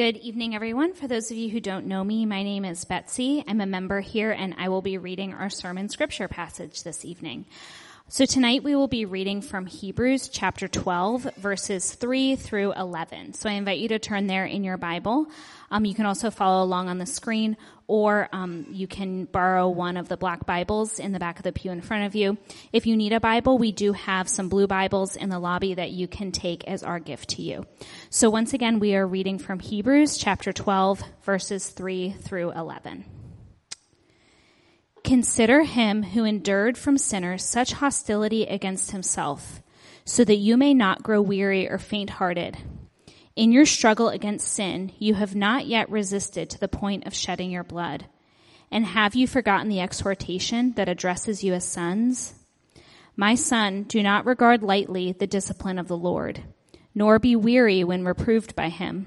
Good evening, everyone. For those of you who don't know me, my name is Betsy. I'm a member here and I will be reading our sermon scripture passage this evening. So tonight we will be reading from Hebrews chapter 12 verses 3 through 11. So I invite you to turn there in your Bible. Um, you can also follow along on the screen or um, you can borrow one of the black Bibles in the back of the pew in front of you. If you need a Bible, we do have some blue Bibles in the lobby that you can take as our gift to you. So once again, we are reading from Hebrews chapter 12 verses 3 through 11. Consider him who endured from sinners such hostility against himself, so that you may not grow weary or faint hearted. In your struggle against sin, you have not yet resisted to the point of shedding your blood. And have you forgotten the exhortation that addresses you as sons? My son, do not regard lightly the discipline of the Lord, nor be weary when reproved by him.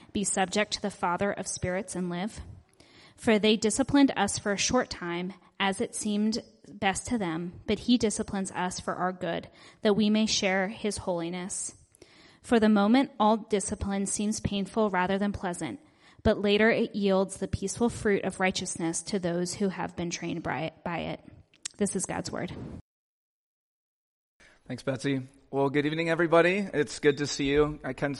be subject to the Father of spirits and live? For they disciplined us for a short time, as it seemed best to them, but he disciplines us for our good, that we may share his holiness. For the moment, all discipline seems painful rather than pleasant, but later it yields the peaceful fruit of righteousness to those who have been trained by it. This is God's word. Thanks, Betsy. Well, good evening, everybody. It's good to see you. I can,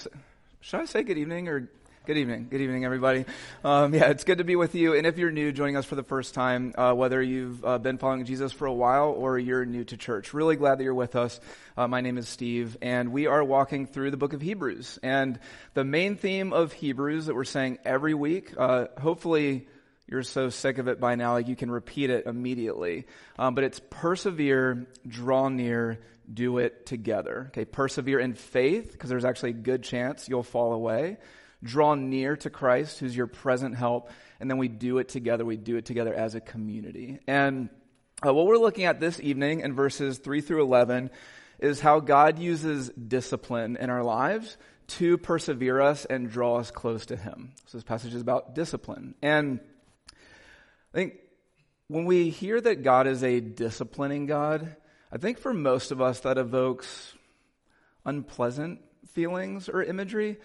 should I say good evening or Good evening. Good evening, everybody. Um, yeah, it's good to be with you. And if you're new, joining us for the first time, uh, whether you've uh, been following Jesus for a while or you're new to church, really glad that you're with us. Uh, my name is Steve, and we are walking through the book of Hebrews. And the main theme of Hebrews that we're saying every week, uh, hopefully you're so sick of it by now, like you can repeat it immediately. Um, but it's persevere, draw near, do it together. Okay, persevere in faith, because there's actually a good chance you'll fall away draw near to Christ, who's your present help, and then we do it together. We do it together as a community. And uh, what we're looking at this evening in verses 3 through 11 is how God uses discipline in our lives to persevere us and draw us close to Him. So this passage is about discipline. And I think when we hear that God is a disciplining God, I think for most of us that evokes unpleasant feelings or imagery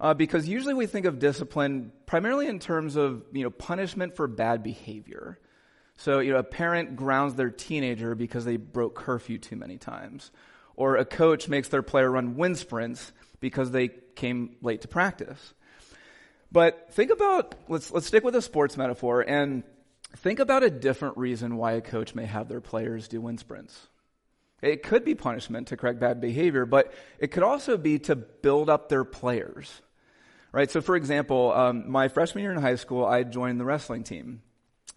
uh, because usually we think of discipline primarily in terms of you know punishment for bad behavior. So you know a parent grounds their teenager because they broke curfew too many times, or a coach makes their player run wind sprints because they came late to practice. But think about let's let's stick with a sports metaphor and think about a different reason why a coach may have their players do wind sprints. It could be punishment to correct bad behavior, but it could also be to build up their players right? So, for example, um, my freshman year in high school, I joined the wrestling team.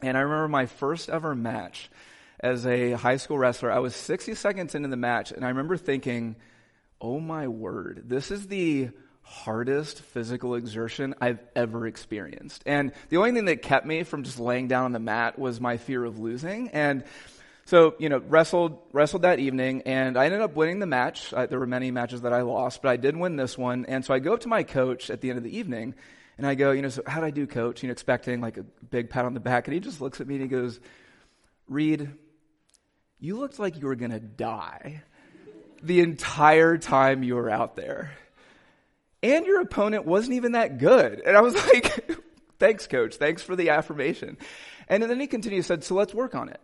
And I remember my first ever match as a high school wrestler. I was 60 seconds into the match, and I remember thinking, oh my word, this is the hardest physical exertion I've ever experienced. And the only thing that kept me from just laying down on the mat was my fear of losing. And so, you know, wrestled, wrestled that evening and I ended up winning the match. I, there were many matches that I lost, but I did win this one. And so I go up to my coach at the end of the evening and I go, you know, so how'd I do, coach? You know, expecting like a big pat on the back. And he just looks at me and he goes, Reed, you looked like you were going to die the entire time you were out there. And your opponent wasn't even that good. And I was like, thanks, coach. Thanks for the affirmation. And then he continued, said, so let's work on it.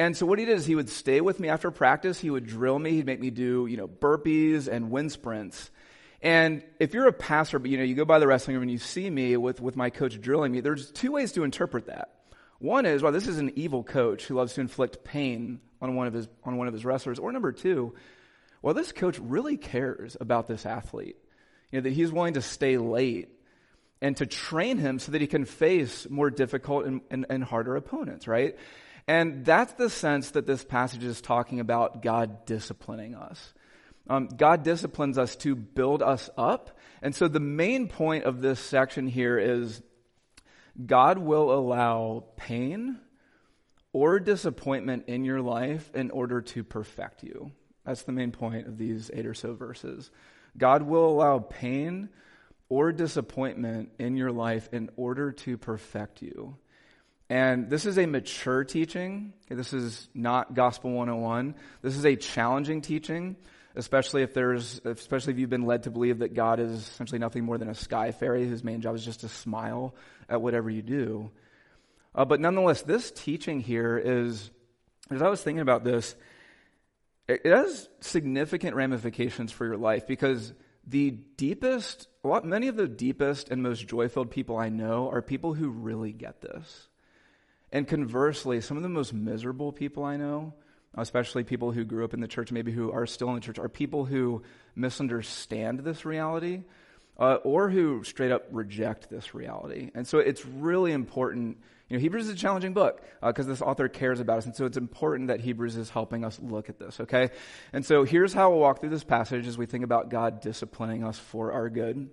And so what he did is he would stay with me after practice. He would drill me. He'd make me do, you know, burpees and wind sprints. And if you're a passer, but you know, you go by the wrestling room and you see me with, with my coach drilling me, there's two ways to interpret that. One is, well, this is an evil coach who loves to inflict pain on one of his, on one of his wrestlers. Or number two, well, this coach really cares about this athlete. You know, that he's willing to stay late and to train him so that he can face more difficult and, and, and harder opponents, right? And that's the sense that this passage is talking about God disciplining us. Um, God disciplines us to build us up. And so the main point of this section here is God will allow pain or disappointment in your life in order to perfect you. That's the main point of these eight or so verses. God will allow pain or disappointment in your life in order to perfect you. And this is a mature teaching. This is not Gospel 101. This is a challenging teaching, especially if there's, especially if you've been led to believe that God is essentially nothing more than a sky fairy whose main job is just to smile at whatever you do. Uh, but nonetheless, this teaching here is, as I was thinking about this, it, it has significant ramifications for your life because the deepest, lot, many of the deepest and most joy filled people I know are people who really get this. And conversely, some of the most miserable people I know, especially people who grew up in the church, maybe who are still in the church, are people who misunderstand this reality uh, or who straight up reject this reality. And so it's really important. You know, Hebrews is a challenging book because uh, this author cares about us. And so it's important that Hebrews is helping us look at this, okay? And so here's how we'll walk through this passage as we think about God disciplining us for our good.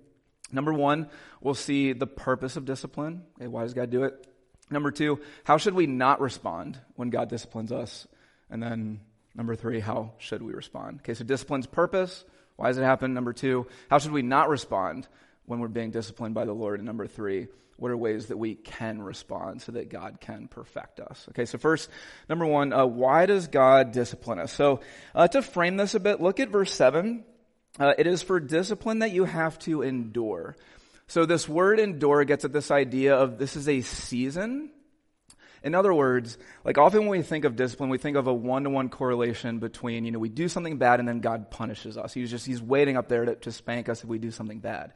Number one, we'll see the purpose of discipline. Okay, why does God do it? Number two, how should we not respond when God disciplines us? And then number three, how should we respond? Okay, so discipline's purpose. Why does it happen? Number two, how should we not respond when we're being disciplined by the Lord? And number three, what are ways that we can respond so that God can perfect us? Okay, so first, number one, uh, why does God discipline us? So uh, to frame this a bit, look at verse 7. Uh, it is for discipline that you have to endure. So this word endure gets at this idea of this is a season. In other words, like often when we think of discipline, we think of a one-to-one correlation between, you know, we do something bad and then God punishes us. He's just, he's waiting up there to, to spank us if we do something bad.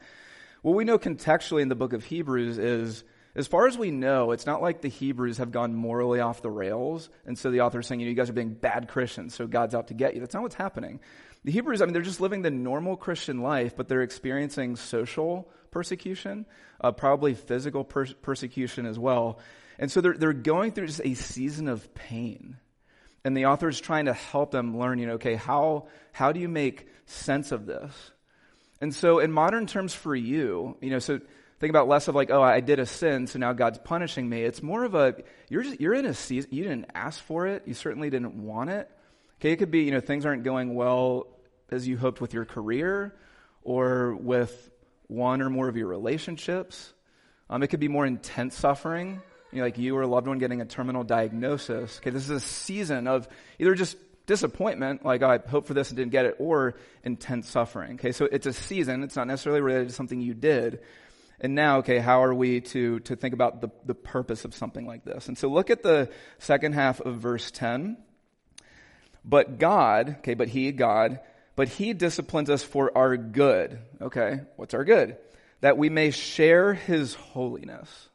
What we know contextually in the book of Hebrews is, as far as we know, it's not like the Hebrews have gone morally off the rails, and so the author is saying, you know, you guys are being bad Christians, so God's out to get you. That's not what's happening. The Hebrews, I mean, they're just living the normal Christian life, but they're experiencing social persecution, uh, probably physical per- persecution as well. And so they're, they're going through just a season of pain. And the author is trying to help them learn, you know, okay, how, how do you make sense of this? And so in modern terms for you, you know, so think about less of like, oh, I did a sin, so now God's punishing me. It's more of a, you're just, you're in a season, you didn't ask for it. You certainly didn't want it. Okay, it could be, you know, things aren't going well as you hoped with your career or with one or more of your relationships. Um, it could be more intense suffering, you know, like you or a loved one getting a terminal diagnosis. Okay, this is a season of either just disappointment, like oh, I hope for this and didn't get it, or intense suffering. Okay, so it's a season. It's not necessarily related to something you did. And now, okay, how are we to, to think about the, the purpose of something like this? And so look at the second half of verse 10. But God, okay, but He, God, but he disciplines us for our good. Okay, what's our good? That we may share his holiness.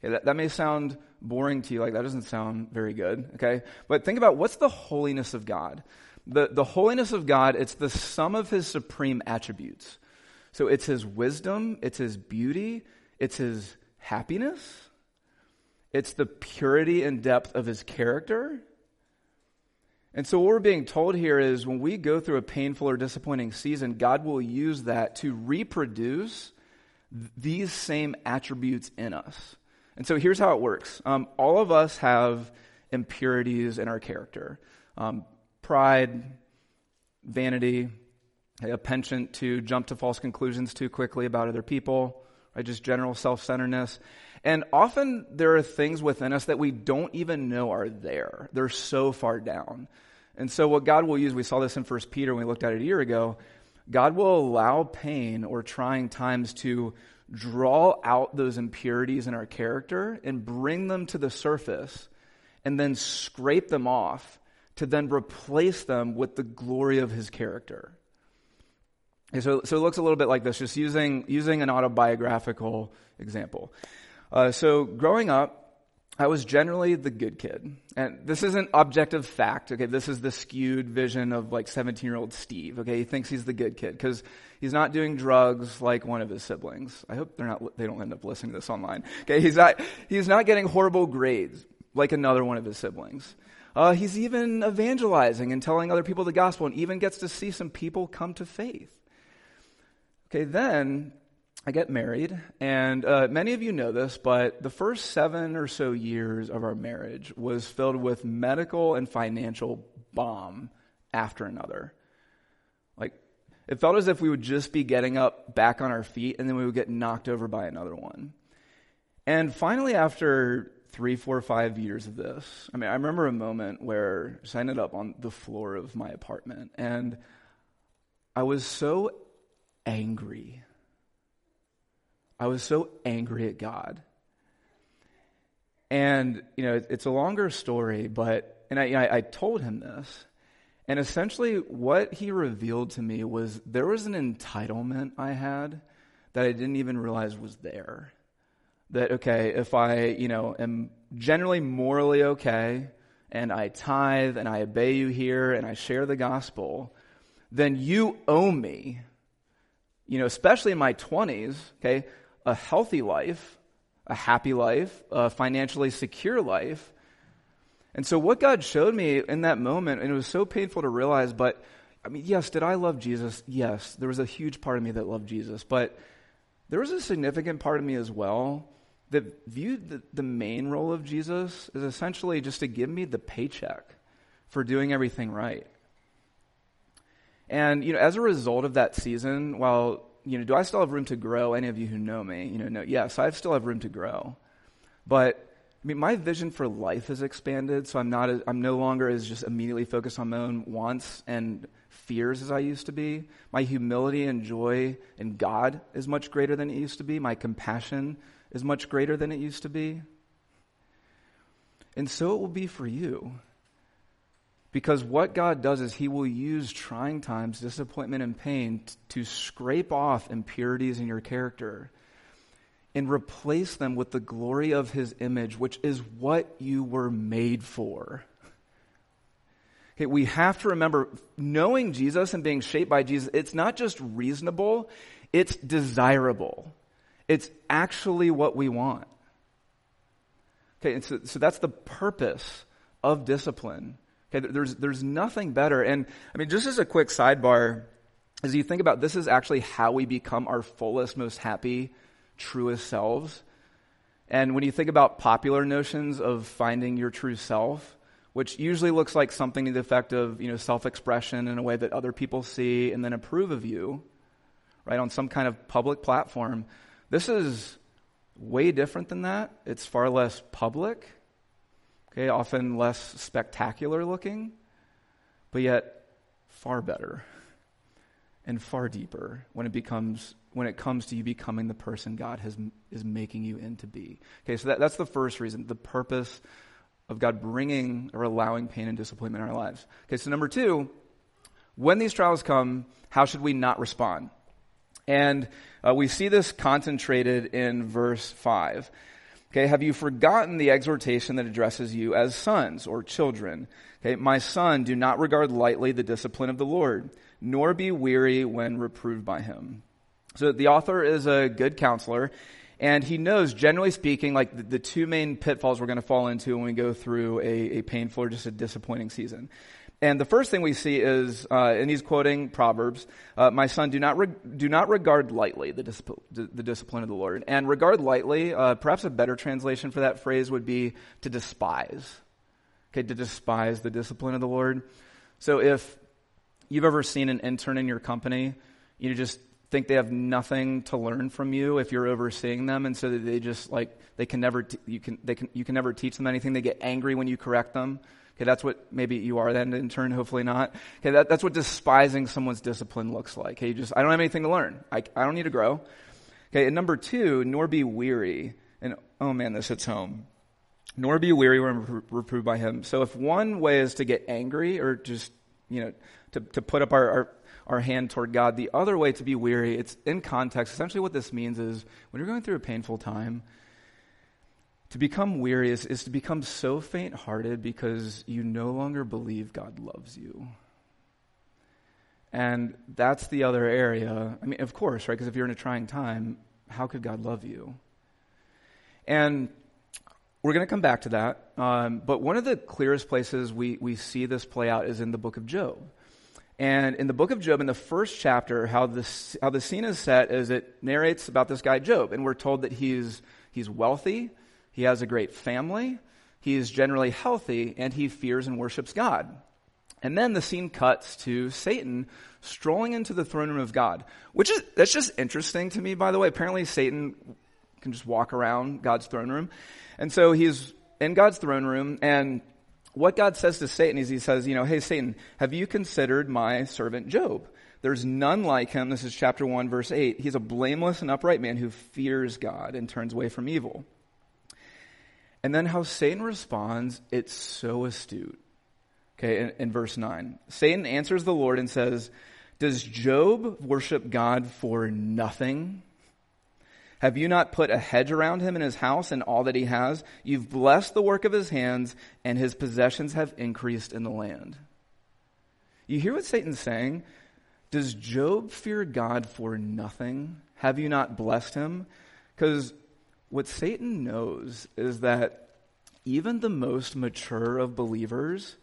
Okay, that, that may sound boring to you, like that doesn't sound very good, okay? But think about what's the holiness of God? The, the holiness of God, it's the sum of his supreme attributes. So it's his wisdom, it's his beauty, it's his happiness, it's the purity and depth of his character, and so, what we're being told here is when we go through a painful or disappointing season, God will use that to reproduce these same attributes in us. And so, here's how it works um, all of us have impurities in our character um, pride, vanity, a penchant to jump to false conclusions too quickly about other people, right? just general self centeredness. And often there are things within us that we don't even know are there. They're so far down. And so what God will use, we saw this in 1 Peter when we looked at it a year ago, God will allow pain or trying times to draw out those impurities in our character and bring them to the surface and then scrape them off to then replace them with the glory of his character. So, so it looks a little bit like this, just using, using an autobiographical example. Uh, so growing up, I was generally the good kid. And this isn't objective fact, okay? This is the skewed vision of like 17 year old Steve, okay? He thinks he's the good kid because he's not doing drugs like one of his siblings. I hope they're not, they don't end up listening to this online. Okay? He's not, he's not getting horrible grades like another one of his siblings. Uh, he's even evangelizing and telling other people the gospel and even gets to see some people come to faith. Okay, then I get married, and uh, many of you know this, but the first seven or so years of our marriage was filled with medical and financial bomb after another. Like, it felt as if we would just be getting up back on our feet, and then we would get knocked over by another one. And finally, after three, four, five years of this, I mean, I remember a moment where I ended up on the floor of my apartment, and I was so angry. I was so angry at God. And, you know, it's a longer story, but, and I, I, told him this. And essentially, what he revealed to me was there was an entitlement I had that I didn't even realize was there. That, okay, if I, you know, am generally morally okay, and I tithe, and I obey you here, and I share the gospel, then you owe me you know, especially in my 20s, okay, a healthy life, a happy life, a financially secure life. And so what God showed me in that moment, and it was so painful to realize, but I mean, yes, did I love Jesus? Yes, there was a huge part of me that loved Jesus, but there was a significant part of me as well that viewed the, the main role of Jesus as essentially just to give me the paycheck for doing everything right. And, you know, as a result of that season, while, you know, do I still have room to grow? Any of you who know me, you know, no, yes, I still have room to grow. But, I mean, my vision for life has expanded, so I'm not, as, I'm no longer as just immediately focused on my own wants and fears as I used to be. My humility and joy in God is much greater than it used to be. My compassion is much greater than it used to be. And so it will be for you. Because what God does is He will use trying times, disappointment, and pain t- to scrape off impurities in your character and replace them with the glory of His image, which is what you were made for. Okay, we have to remember knowing Jesus and being shaped by Jesus, it's not just reasonable, it's desirable. It's actually what we want. Okay, so, so that's the purpose of discipline. Okay, there's, there's nothing better. And I mean, just as a quick sidebar, as you think about this is actually how we become our fullest, most happy, truest selves. And when you think about popular notions of finding your true self, which usually looks like something to the effect of, you know, self-expression in a way that other people see and then approve of you, right, on some kind of public platform, this is way different than that. It's far less public okay, often less spectacular looking, but yet far better and far deeper when it becomes when it comes to you becoming the person God has is making you into be. Okay, so that, that's the first reason, the purpose of God bringing or allowing pain and disappointment in our lives. Okay, so number two, when these trials come, how should we not respond? And uh, we see this concentrated in verse 5. Okay, have you forgotten the exhortation that addresses you as sons or children? Okay, my son, do not regard lightly the discipline of the Lord, nor be weary when reproved by him. So the author is a good counselor, and he knows, generally speaking, like the, the two main pitfalls we're going to fall into when we go through a, a painful or just a disappointing season. And the first thing we see is, uh, and he's quoting Proverbs, uh, "My son, do not re- do not regard lightly the, discipl- the discipline of the Lord." And regard lightly, uh, perhaps a better translation for that phrase would be to despise. Okay, to despise the discipline of the Lord. So if you've ever seen an intern in your company, you just think they have nothing to learn from you if you're overseeing them, and so they just like they can never t- you can they can you can never teach them anything. They get angry when you correct them. Okay, that's what maybe you are then in turn, hopefully not. Okay, that, that's what despising someone's discipline looks like. Okay, just, I don't have anything to learn. I, I don't need to grow. Okay, and number two, nor be weary. And oh man, this hits home. Nor be weary when reproved by him. So if one way is to get angry or just, you know, to, to put up our, our, our hand toward God, the other way to be weary, it's in context. Essentially what this means is when you're going through a painful time, to become weary is, is to become so faint hearted because you no longer believe God loves you. And that's the other area. I mean, of course, right? Because if you're in a trying time, how could God love you? And we're going to come back to that. Um, but one of the clearest places we, we see this play out is in the book of Job. And in the book of Job, in the first chapter, how, this, how the scene is set is it narrates about this guy Job. And we're told that he's, he's wealthy, he has a great family, he is generally healthy, and he fears and worships God. And then the scene cuts to Satan strolling into the throne room of God, which is, that's just interesting to me, by the way. Apparently, Satan can just walk around God's throne room. And so he's in God's throne room, and what God says to Satan is he says, you know, hey, Satan, have you considered my servant Job? There's none like him. This is chapter 1, verse 8. He's a blameless and upright man who fears God and turns away from evil. And then how Satan responds, it's so astute. Okay, in, in, verse 9. Satan answers the Lord and says, Does Job worship God for nothing? Have you not put a hedge around him and his house and all that he has? You've blessed the work of his hands, and his possessions have increased in the land. You hear what Satan's saying? Does Job fear God for nothing? Have you not blessed him? Because what Satan knows is that even the most mature of believers,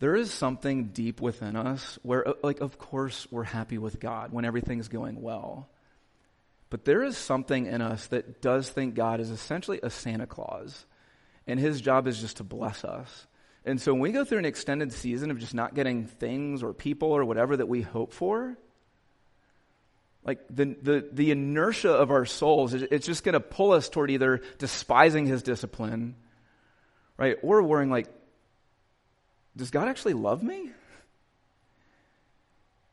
there is something deep within us where, like, of course, we're happy with God when everything's going well. But there is something in us that does think God is essentially a Santa Claus, and his job is just to bless us. And so when we go through an extended season of just not getting things or people or whatever that we hope for, like the, the, the inertia of our souls, it's just going to pull us toward either despising his discipline, right? Or worrying, like, does God actually love me?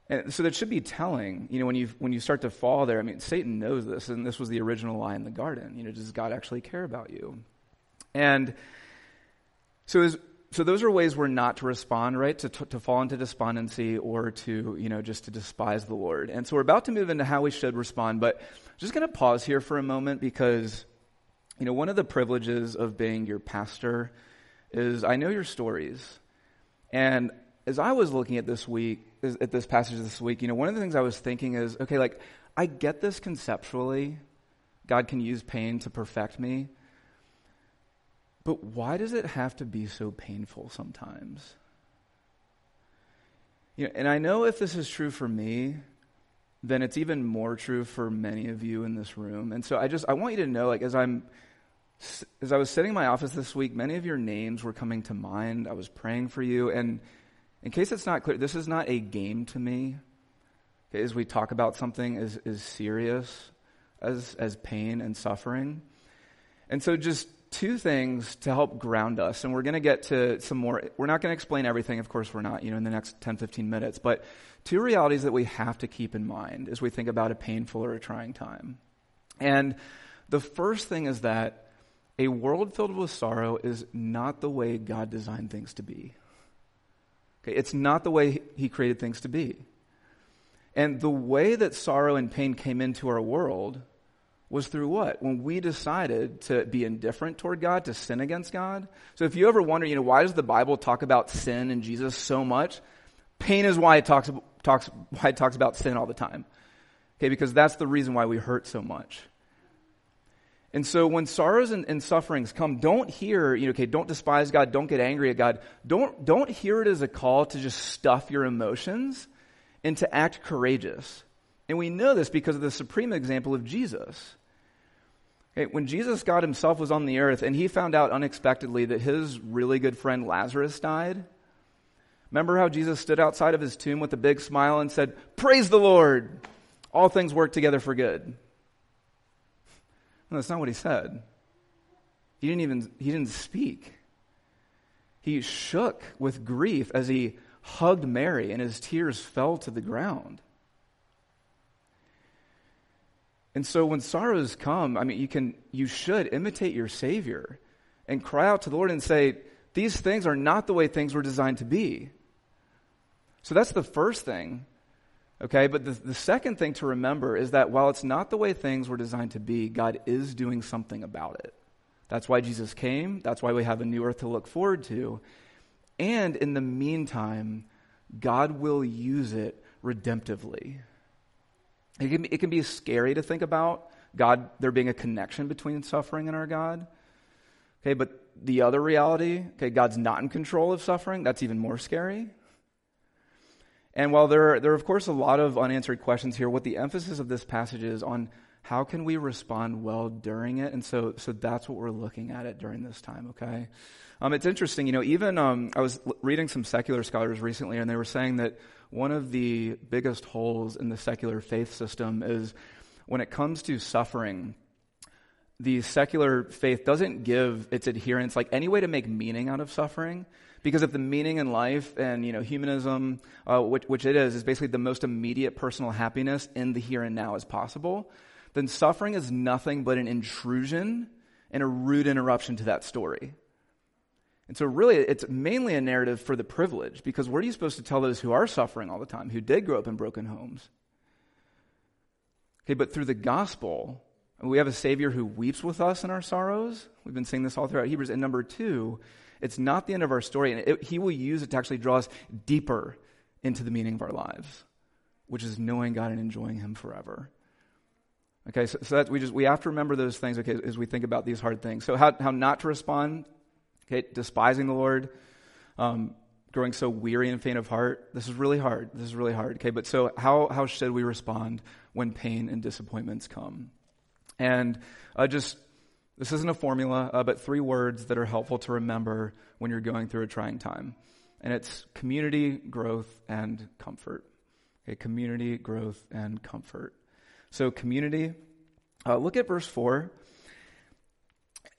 And so that should be telling, you know, when you when you start to fall there. I mean, Satan knows this, and this was the original lie in the garden. You know, does God actually care about you? And so so those are ways we're not to respond, right? To, to, to, fall into despondency or to, you know, just to despise the Lord. And so we're about to move into how we should respond, but I'm just going to pause here for a moment because, you know, one of the privileges of being your pastor is I know your stories. And as I was looking at this week, at this passage this week, you know, one of the things I was thinking is, okay, like, I get this conceptually. God can use pain to perfect me. But why does it have to be so painful sometimes? You know, and I know if this is true for me, then it's even more true for many of you in this room. And so I just I want you to know like as I'm as I was sitting in my office this week, many of your names were coming to mind. I was praying for you and in case it's not clear, this is not a game to me. Okay, as we talk about something as, as serious as, as pain and suffering. And so just two things to help ground us. And we're going to get to some more. We're not going to explain everything, of course, we're not, you know, in the next 10, 15 minutes. But two realities that we have to keep in mind as we think about a painful or a trying time. And the first thing is that a world filled with sorrow is not the way God designed things to be. Okay, it's not the way He created things to be. And the way that sorrow and pain came into our world was through what? When we decided to be indifferent toward God, to sin against God. So if you ever wonder, you know, why does the Bible talk about sin and Jesus so much? Pain is why it talks, talks, why it talks about sin all the time. Okay, because that's the reason why we hurt so much. And so when sorrows and, and, sufferings come, don't hear, you know, okay, don't despise God, don't get angry at God. Don't, don't hear it as a call to just stuff your emotions and to act courageous. And we know this because of the supreme example of Jesus. Okay, when Jesus, God Himself, was on the earth and He found out unexpectedly that His really good friend Lazarus died, remember how Jesus stood outside of His tomb with a big smile and said, Praise the Lord! All things work together for good. No, that's not what He said. He didn't even he didn't speak. He shook with grief as he hugged Mary and his tears fell to the ground. And so when sorrows come, I mean, you can, you should imitate your Savior and cry out to the Lord and say, these things are not the way things were designed to be. So that's the first thing. Okay, but the, the second thing to remember is that while it's not the way things were designed to be, God is doing something about it. That's why Jesus came. That's why we have a new earth to look forward to. And in the meantime, God will use it redemptively. It can, be, it can be scary to think about God, there being a connection between suffering and our God. Okay, but the other reality, okay, God's not in control of suffering, that's even more scary. And while there are, there are, of course, a lot of unanswered questions here, what the emphasis of this passage is on how can we respond well during it? And so, so that's what we're looking at it during this time, okay? Um, it's interesting, you know, even um, I was reading some secular scholars recently, and they were saying that one of the biggest holes in the secular faith system is when it comes to suffering, the secular faith doesn't give its adherents like any way to make meaning out of suffering. Because if the meaning in life and you know humanism, uh, which, which it is, is basically the most immediate personal happiness in the here and now as possible, then suffering is nothing but an intrusion and a rude interruption to that story. And so, really, it's mainly a narrative for the privileged, because what are you supposed to tell those who are suffering all the time, who did grow up in broken homes? Okay, but through the gospel, we have a Savior who weeps with us in our sorrows. We've been saying this all throughout Hebrews. And number two, it's not the end of our story, and it, He will use it to actually draw us deeper into the meaning of our lives, which is knowing God and enjoying Him forever. Okay, so, so we just we have to remember those things. Okay, as we think about these hard things. So how how not to respond? Okay, despising the Lord, um, growing so weary and faint of heart. This is really hard. This is really hard. Okay, but so how how should we respond when pain and disappointments come? And uh, just, this isn't a formula, uh, but three words that are helpful to remember when you're going through a trying time. And it's community, growth, and comfort. Okay, community, growth, and comfort. So, community, uh, look at verse 4.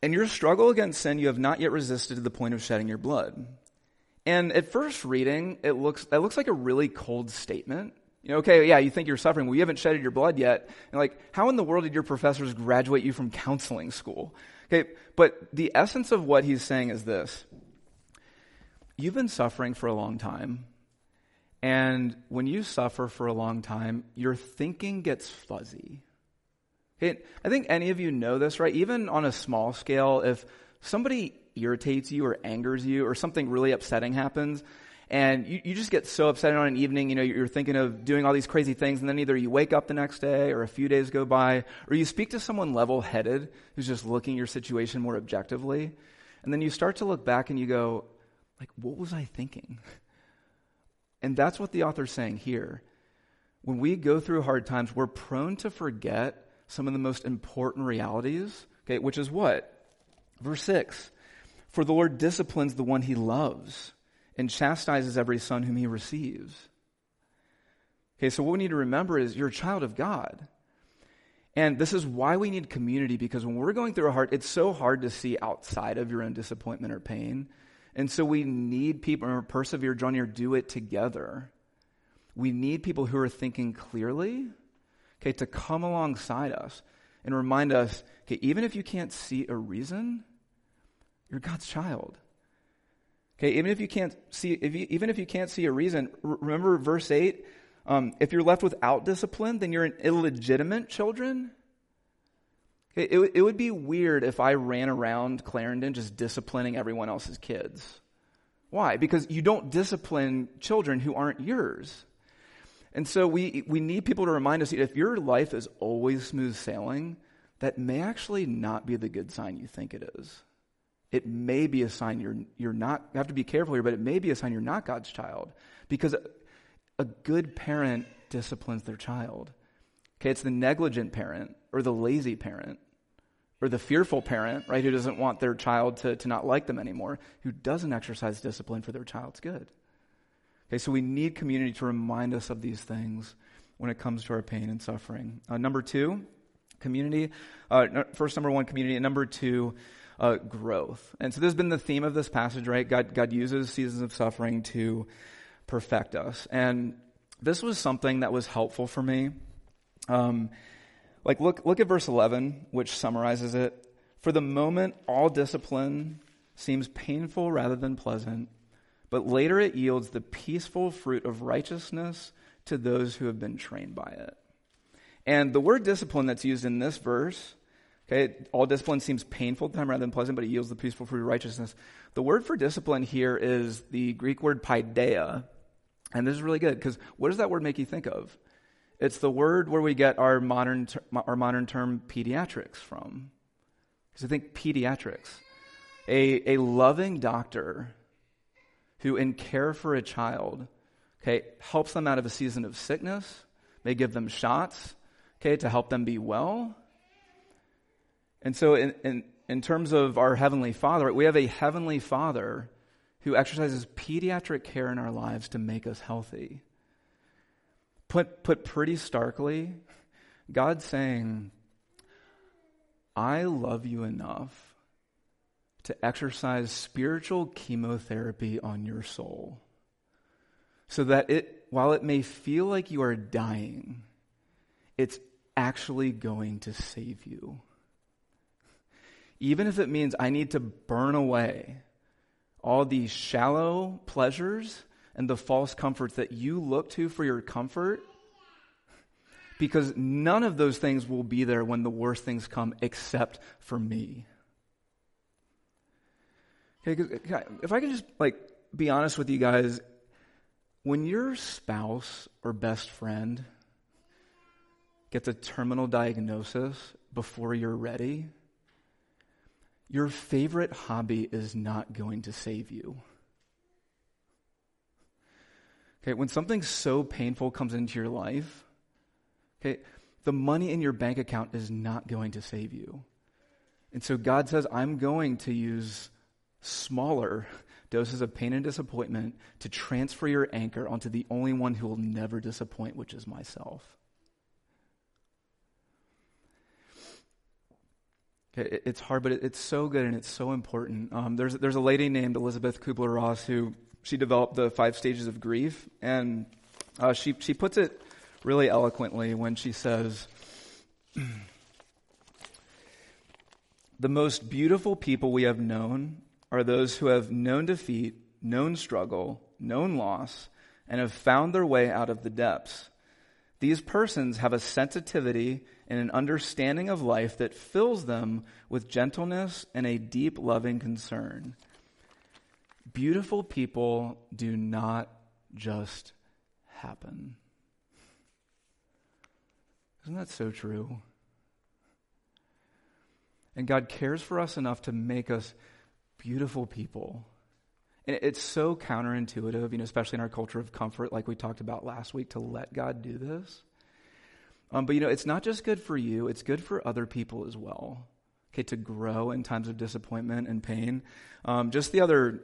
In your struggle against sin, you have not yet resisted to the point of shedding your blood. And at first reading, it looks, it looks like a really cold statement. You know, okay, yeah, you think you're suffering. Well, you haven't shedded your blood yet. And like, how in the world did your professors graduate you from counseling school? Okay, but the essence of what he's saying is this. You've been suffering for a long time. And when you suffer for a long time, your thinking gets fuzzy. Okay, I think any of you know this, right? Even on a small scale, if somebody irritates you or angers you or something really upsetting happens, and you, you just get so upset on an evening, you know, you're thinking of doing all these crazy things, and then either you wake up the next day or a few days go by, or you speak to someone level headed who's just looking your situation more objectively, and then you start to look back and you go, like, what was I thinking? And that's what the author's saying here. When we go through hard times, we're prone to forget some of the most important realities, okay, which is what? Verse 6 For the Lord disciplines the one he loves and chastises every son whom he receives. Okay, so what we need to remember is you're a child of God. And this is why we need community because when we're going through a hard, it's so hard to see outside of your own disappointment or pain. And so we need people, or persevere, draw near, do it together. We need people who are thinking clearly, okay, to come alongside us and remind us, okay, even if you can't see a reason, you're God's child. Okay, even if you can't see, if you, even if you can't see a reason, remember verse eight. Um, if you're left without discipline, then you're an illegitimate children. Okay, it, it would be weird if I ran around Clarendon just disciplining everyone else's kids. Why? Because you don't discipline children who aren't yours. And so we, we need people to remind us if your life is always smooth sailing, that may actually not be the good sign you think it is it may be a sign you're, you're not, you have to be careful here, but it may be a sign you're not God's child. Because a, a good parent disciplines their child. Okay, it's the negligent parent or the lazy parent or the fearful parent, right, who doesn't want their child to, to not like them anymore, who doesn't exercise discipline for their child's good. Okay, so we need community to remind us of these things when it comes to our pain and suffering. Uh, number two, community. Uh, first, number one, community. And number two, uh, growth. And so this has been the theme of this passage, right? God, God uses seasons of suffering to perfect us. And this was something that was helpful for me. Um, like look, look at verse 11, which summarizes it. For the moment, all discipline seems painful rather than pleasant, but later it yields the peaceful fruit of righteousness to those who have been trained by it. And the word discipline that's used in this verse Okay, all discipline seems painful to time rather than pleasant, but it yields the peaceful fruit of righteousness. The word for discipline here is the Greek word paideia. And this is really good because what does that word make you think of? It's the word where we get our modern, ter- our modern term pediatrics from. Because I think pediatrics. A, a loving doctor who, in care for a child, okay, helps them out of a season of sickness, may give them shots, okay, to help them be well. And so, in, in, in terms of our Heavenly Father, we have a Heavenly Father who exercises pediatric care in our lives to make us healthy. Put, put pretty starkly, God's saying, I love you enough to exercise spiritual chemotherapy on your soul so that it, while it may feel like you are dying, it's actually going to save you. Even if it means I need to burn away all these shallow pleasures and the false comforts that you look to for your comfort, because none of those things will be there when the worst things come except for me. Okay, if I can just like be honest with you guys, when your spouse or best friend gets a terminal diagnosis before you're ready, your favorite hobby is not going to save you. Okay, when something so painful comes into your life, okay, the money in your bank account is not going to save you. And so God says, I'm going to use smaller doses of pain and disappointment to transfer your anchor onto the only one who will never disappoint, which is myself. It's hard, but it's so good and it's so important. Um, there's, there's a lady named Elizabeth Kubler Ross who she developed the five stages of grief, and uh, she, she puts it really eloquently when she says, The most beautiful people we have known are those who have known defeat, known struggle, known loss, and have found their way out of the depths. These persons have a sensitivity and an understanding of life that fills them with gentleness and a deep loving concern. Beautiful people do not just happen. Isn't that so true? And God cares for us enough to make us beautiful people. And it's so counterintuitive, you know, especially in our culture of comfort, like we talked about last week, to let God do this. Um, but you know, it's not just good for you, it's good for other people as well. Okay, to grow in times of disappointment and pain. Um, just the other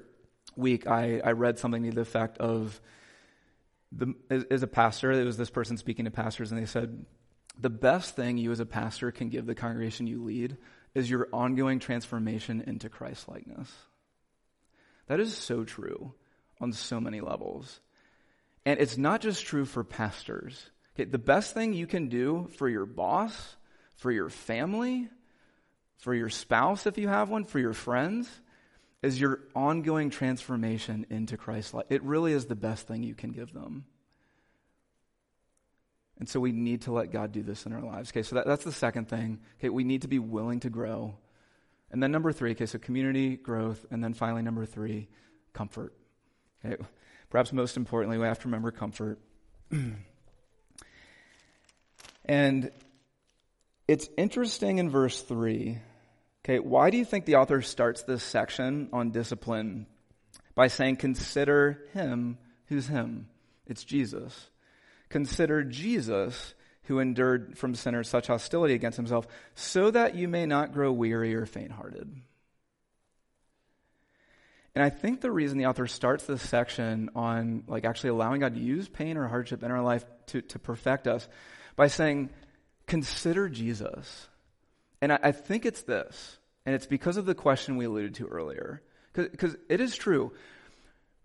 week, I, I read something to the effect of the, as, as a pastor, it was this person speaking to pastors, and they said, The best thing you as a pastor can give the congregation you lead is your ongoing transformation into Christ likeness. That is so true on so many levels. And it's not just true for pastors. Okay, the best thing you can do for your boss, for your family, for your spouse if you have one, for your friends, is your ongoing transformation into Christ. It really is the best thing you can give them. And so we need to let God do this in our lives. Okay, so that, that's the second thing. Okay, we need to be willing to grow. And then number three, okay, so community growth. And then finally, number three, comfort. Okay, perhaps most importantly, we have to remember comfort. and it's interesting in verse three. Okay, why do you think the author starts this section on discipline by saying, consider him who's him? It's Jesus. Consider Jesus, who endured from sinners such hostility against himself, so that you may not grow weary or faint hearted. And I think the reason the author starts this section on like actually allowing God to use pain or hardship in our life to, to perfect us by saying, consider Jesus. And I, I think it's this, and it's because of the question we alluded to earlier. Because it is true.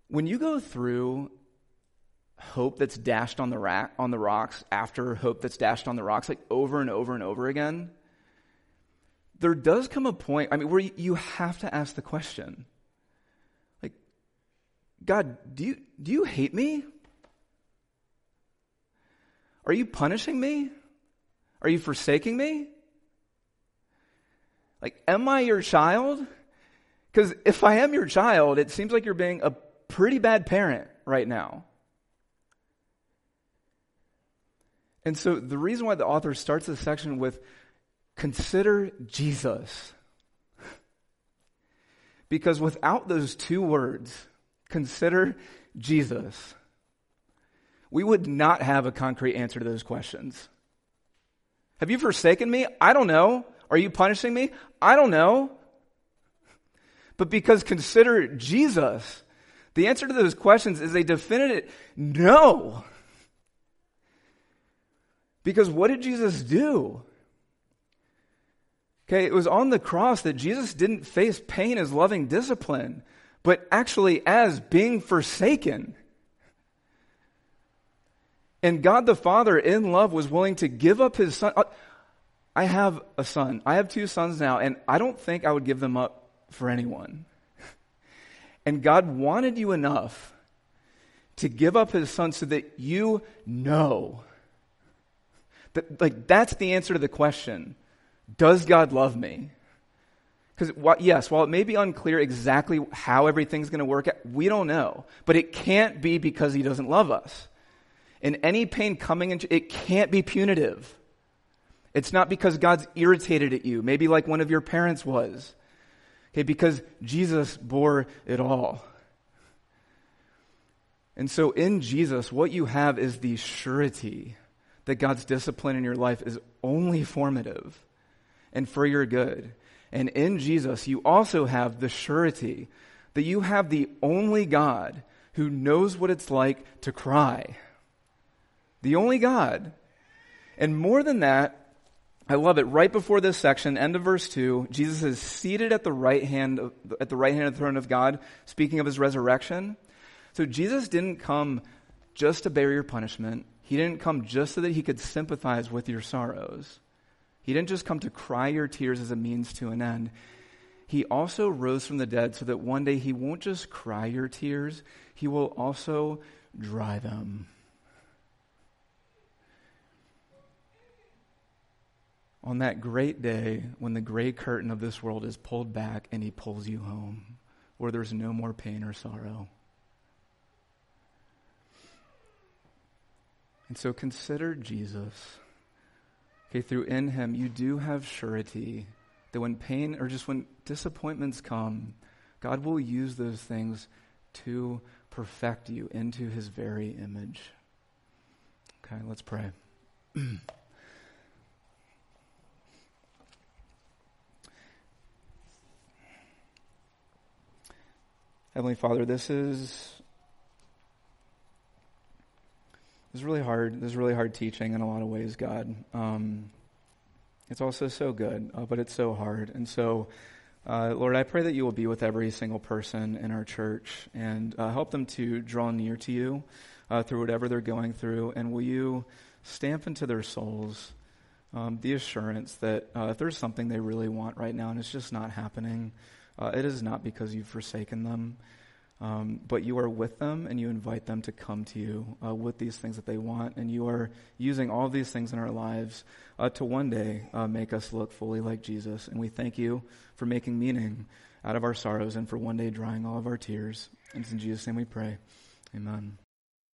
When you go through hope that's dashed on the, rack, on the rocks after hope that's dashed on the rocks, like over and over and over again, there does come a point, I mean, where you have to ask the question like, God, do you, do you hate me? Are you punishing me? Are you forsaking me? Like, am I your child? Because if I am your child, it seems like you're being a pretty bad parent right now. And so the reason why the author starts this section with consider Jesus. Because without those two words, consider Jesus, we would not have a concrete answer to those questions. Have you forsaken me? I don't know. Are you punishing me? I don't know. But because consider Jesus, the answer to those questions is a definitive no. Because what did Jesus do? Okay, it was on the cross that Jesus didn't face pain as loving discipline, but actually as being forsaken. And God the Father, in love, was willing to give up his son. Uh, I have a son. I have two sons now, and I don't think I would give them up for anyone. And God wanted you enough to give up his son so that you know. That, like, that's the answer to the question Does God love me? Because, yes, while it may be unclear exactly how everything's going to work out, we don't know. But it can't be because he doesn't love us. And any pain coming into it can't be punitive. It's not because God's irritated at you, maybe like one of your parents was. Okay, because Jesus bore it all. And so in Jesus, what you have is the surety that God's discipline in your life is only formative and for your good. And in Jesus, you also have the surety that you have the only God who knows what it's like to cry. The only God. And more than that, I love it. Right before this section, end of verse 2, Jesus is seated at the right hand of, at the right hand of the throne of God, speaking of his resurrection. So Jesus didn't come just to bear your punishment. He didn't come just so that he could sympathize with your sorrows. He didn't just come to cry your tears as a means to an end. He also rose from the dead so that one day he won't just cry your tears, he will also dry them. on that great day when the gray curtain of this world is pulled back and he pulls you home, where there's no more pain or sorrow. And so consider Jesus. Okay, through in him, you do have surety that when pain or just when disappointments come, God will use those things to perfect you into his very image. Okay, let's pray. Heavenly Father, this is this is really hard. This is really hard teaching in a lot of ways, God. Um, it's also so good, uh, but it's so hard. And so, uh, Lord, I pray that you will be with every single person in our church and uh, help them to draw near to you uh, through whatever they're going through. And will you stamp into their souls um, the assurance that uh, if there's something they really want right now and it's just not happening, uh, it is not because you've forsaken them, um, but you are with them and you invite them to come to you uh, with these things that they want. And you are using all these things in our lives uh, to one day uh, make us look fully like Jesus. And we thank you for making meaning out of our sorrows and for one day drying all of our tears. And it's in Jesus' name we pray. Amen.